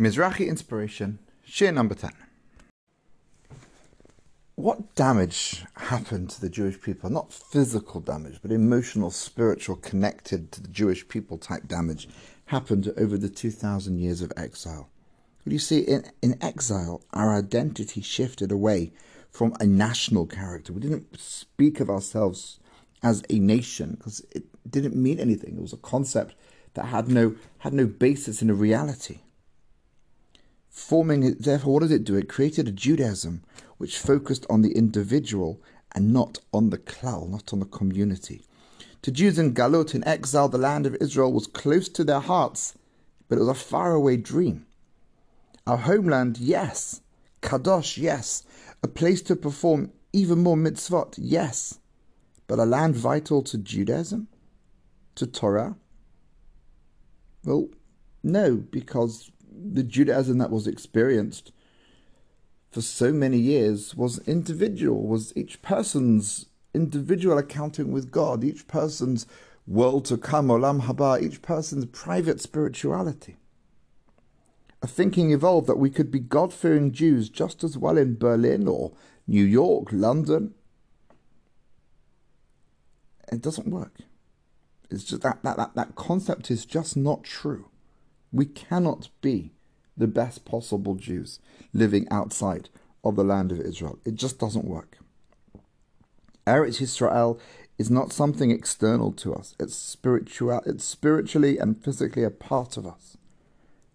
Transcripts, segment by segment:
Mizrachi Inspiration, Shiur number 10. What damage happened to the Jewish people? Not physical damage, but emotional, spiritual, connected to the Jewish people type damage happened over the 2,000 years of exile. Well, you see, in, in exile, our identity shifted away from a national character. We didn't speak of ourselves as a nation because it didn't mean anything. It was a concept that had no had no basis in a reality forming therefore, what did it do? It created a Judaism which focused on the individual and not on the klal, not on the community. To Jews in Galut, in exile, the land of Israel was close to their hearts, but it was a faraway dream. Our homeland, yes. Kadosh, yes. A place to perform even more mitzvot, yes. But a land vital to Judaism? To Torah? Well, no, because the Judaism that was experienced for so many years was individual, was each person's individual accounting with God, each person's world to come, olam haba, each person's private spirituality. A thinking evolved that we could be God fearing Jews just as well in Berlin or New York, London. It doesn't work. It's just that, that, that, that concept is just not true. We cannot be the best possible Jews living outside of the land of Israel. It just doesn't work. Eretz Israel is not something external to us. It's spiritual. It's spiritually and physically a part of us,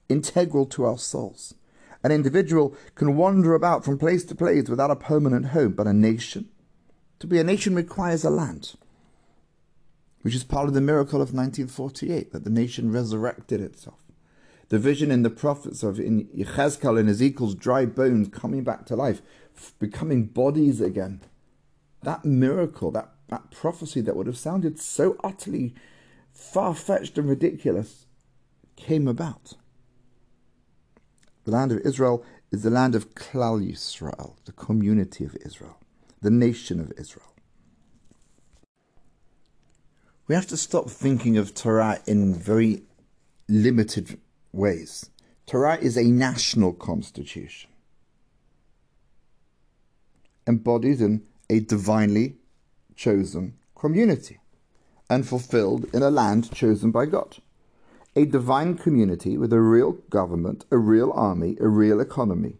integral to our souls. An individual can wander about from place to place without a permanent home, but a nation, to be a nation requires a land, which is part of the miracle of 1948 that the nation resurrected itself the vision in the prophets of in Yechezkel and Ezekiel's dry bones coming back to life, becoming bodies again. That miracle, that, that prophecy that would have sounded so utterly far fetched and ridiculous, came about. The land of Israel is the land of Klal Yisrael, the community of Israel, the nation of Israel. We have to stop thinking of Torah in very limited ways. Torah is a national constitution embodied in a divinely chosen community and fulfilled in a land chosen by God. A divine community with a real government, a real army, a real economy,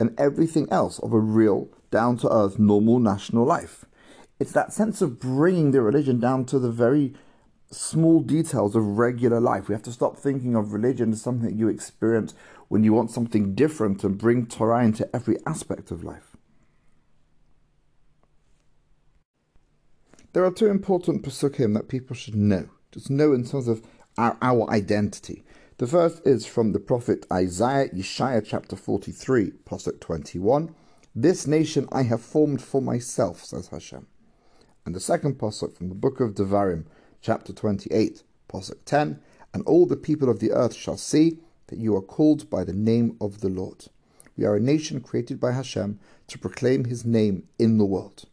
and everything else of a real, down to earth, normal national life. It's that sense of bringing the religion down to the very small details of regular life. We have to stop thinking of religion as something you experience when you want something different and bring Torah into every aspect of life. There are two important pasukim that people should know, just know in terms of our, our identity. The first is from the prophet Isaiah, Yeshaya chapter 43, pasuk 21. This nation I have formed for myself, says Hashem. And the second pasuk from the book of Devarim, chapter 28, Pasuk 10, and all the people of the earth shall see that you are called by the name of the Lord. We are a nation created by Hashem to proclaim his name in the world.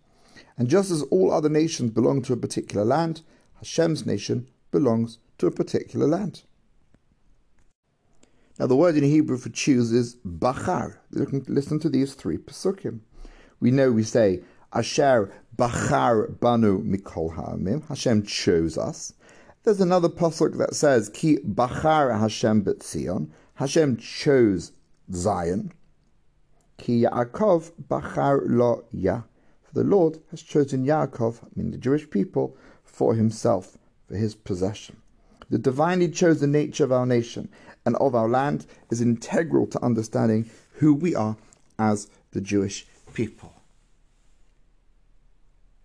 And just as all other nations belong to a particular land, Hashem's nation belongs to a particular land. Now, the word in Hebrew for choose is bachar. Listen to these three pasukim. We know we say Asher Bachar Banu Mikol Ha'amim. Hashem chose us. There's another pasuk that says Ki Bachar Hashem Betzion. Hashem chose Zion. Ki Yaakov Bachar Lo Ya. For the Lord has chosen Yaakov, meaning the Jewish people, for himself, for his possession. The divinely chosen nature of our nation and of our land is integral to understanding who we are as the Jewish people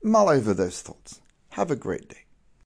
mull over those thoughts. Have a great day.